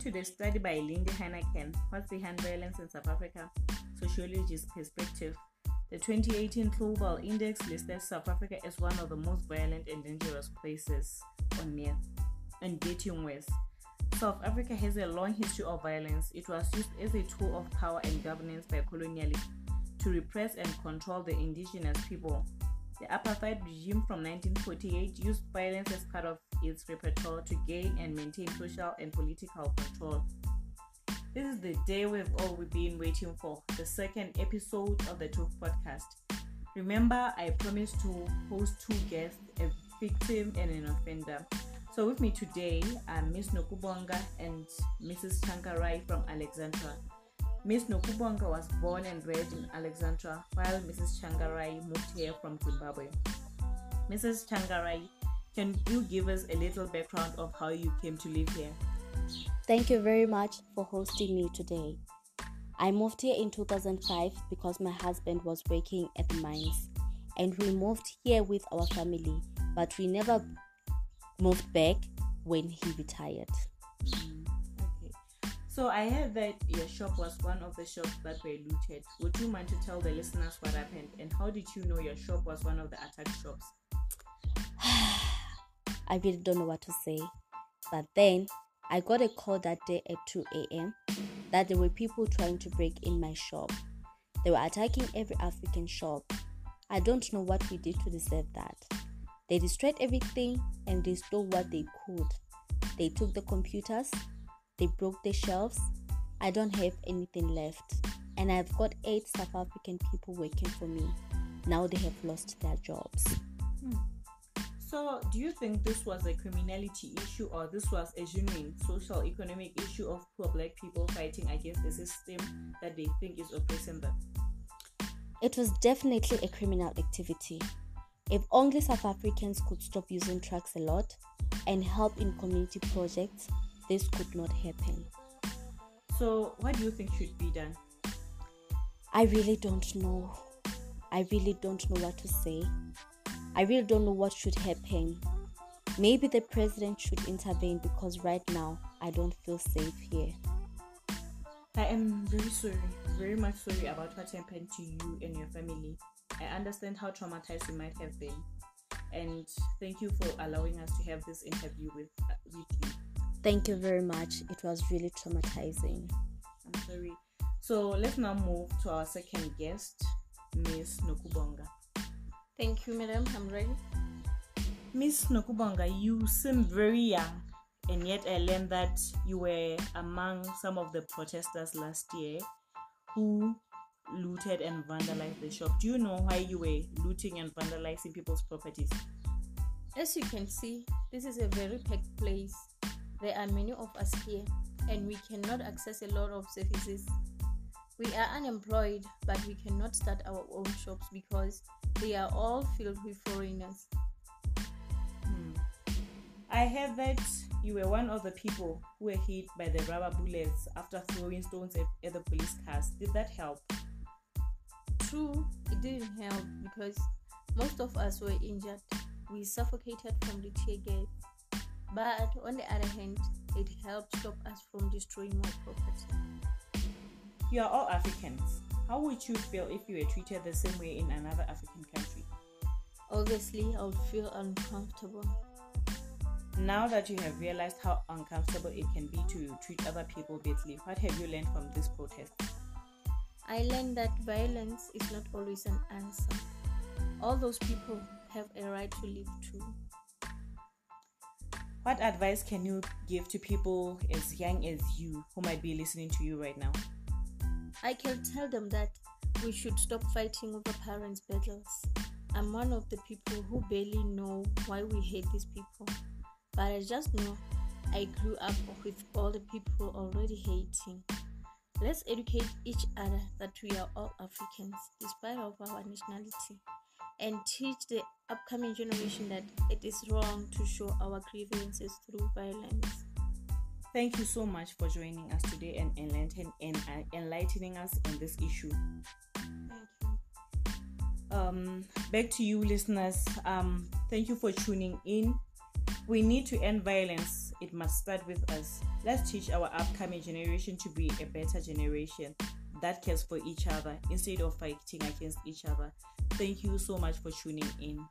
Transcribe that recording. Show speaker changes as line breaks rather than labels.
to the study by Lindy Heinecken, What's Behind Violence in South Africa? Sociologist Perspective. The 2018 Global Index listed South Africa as one of the most violent and dangerous places on earth and getting worse. South Africa has a long history of violence. It was used as a tool of power and governance by colonialists to repress and control the indigenous people. The apartheid regime from 1948 used violence as part of its repertoire to gain and maintain social and political control. This is the day we've all been waiting for, the second episode of the Talk podcast. Remember, I promised to host two guests, a victim and an offender. So with me today are Miss Nokubonga and Mrs. Changarai from Alexandra. Miss Nokubonga was born and raised in Alexandra, while Mrs. Changarai moved here from Zimbabwe. Mrs. Changarai, can you give us a little background of how you came to live here?
Thank you very much for hosting me today. I moved here in 2005 because my husband was working at the mines and we moved here with our family, but we never moved back when he retired.
So I heard that your shop was one of the shops that were looted. Would you mind to tell the listeners what happened and how did you know your shop was one of the attacked shops?
I really don't know what to say. But then I got a call that day at 2 a.m. that there were people trying to break in my shop. They were attacking every African shop. I don't know what we did to deserve that. They destroyed everything and they stole what they could. They took the computers, they broke the shelves. I don't have anything left. And I've got eight South African people working for me. Now they have lost their jobs.
Hmm. So, do you think this was a criminality issue or this was a genuine social economic issue of poor black people fighting against the system that they think is oppressing them?
It was definitely a criminal activity. If only South Africans could stop using drugs a lot and help in community projects, this could not happen.
So, what do you think should be done?
I really don't know. I really don't know what to say. I really don't know what should happen. Maybe the president should intervene because right now I don't feel safe here.
I am very sorry, very much sorry about what happened to you and your family. I understand how traumatized you might have been. And thank you for allowing us to have this interview with, with you.
Thank you very much. It was really traumatizing.
I'm sorry. So let's now move to our second guest, Miss Nokubonga.
Thank you, madam. I'm ready.
Miss Nokubonga, you seem very young, and yet I learned that you were among some of the protesters last year who looted and vandalized the shop. Do you know why you were looting and vandalizing people's properties?
As you can see, this is a very packed place. There are many of us here, and we cannot access a lot of services. We are unemployed, but we cannot start our own shops because they are all filled with foreigners.
Hmm. I heard that you were one of the people who were hit by the rubber bullets after throwing stones at, at the police cars. Did that help?
True, it didn't help because most of us were injured. We suffocated from the tear gas. But on the other hand, it helped stop us from destroying my property.
You are all Africans. How would you feel if you were treated the same way in another African country?
Obviously, I would feel uncomfortable.
Now that you have realized how uncomfortable it can be to treat other people badly, what have you learned from this protest?
I learned that violence is not always an answer. All those people have a right to live too.
What advice can you give to people as young as you who might be listening to you right now?
I can tell them that we should stop fighting over parents' battles. I'm one of the people who barely know why we hate these people, but I just know I grew up with all the people already hating. Let's educate each other that we are all Africans, despite of our nationality, and teach the upcoming generation that it is wrong to show our grievances through violence.
Thank you so much for joining us today and uh, enlightening us on this issue.
Thank you.
Um, back to you, listeners. Um, thank you for tuning in. We need to end violence it must start with us. Let's teach our upcoming generation to be a better generation that cares for each other instead of fighting against each other. Thank you so much for tuning in.